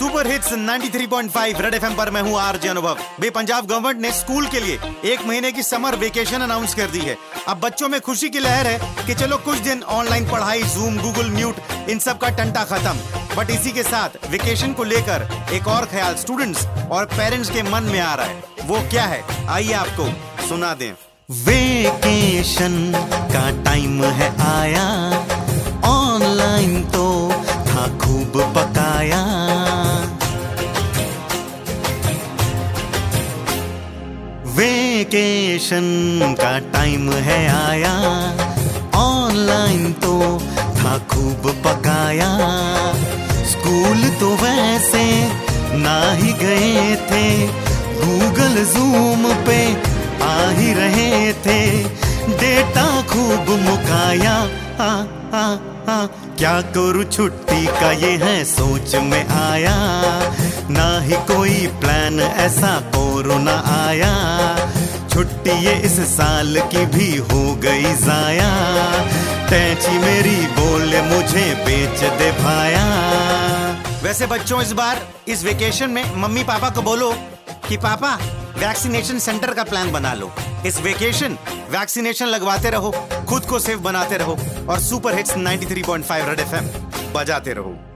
Super hits 93.5 red FM पर मैं हूँ आरजे अनुभव। बे पंजाब गवर्नमेंट ने स्कूल के लिए एक महीने की समर वेकेशन अनाउंस कर दी है। अब बच्चों में खुशी की लहर है कि चलो कुछ दिन ऑनलाइन पढ़ाई जूम गूगल म्यूट इन सब का टंटा खत्म। बट इसी के साथ वेकेशन को लेकर एक और ख्याल स्टूडेंट्स और पेरेंट्स के मन में आ रहा है। वो क्या है? आइए आपको सुना दें। वेकेशन का टाइम है आया। वेकेशन का टाइम है आया। ऑनलाइन तो था खूब पकाया। स्कूल तो वैसे ना ही गए थे। गूगल जूम पे आ ही रहे थे। डेटा खूब मुकाया। आ, आ, आ, क्या करूँ छुट्टी का ये है सोच में आया। ना ही कोई प्लान ऐसा कोरोना आया। छुट्टी ये इस साल की भी हो गई जाया। टैची मेरी बोले मुझे बेच दे भाया। वैसे बच्चों, इस बार इस वेकेशन में मम्मी पापा को बोलो कि पापा वैक्सीनेशन सेंटर का प्लान बना लो। इस वेकेशन वैक्सीनेशन लगवाते रहो, खुद को सेफ़ बनाते रहो और सुपर हिट्स 93.5 रेड एफएम बजाते रहो।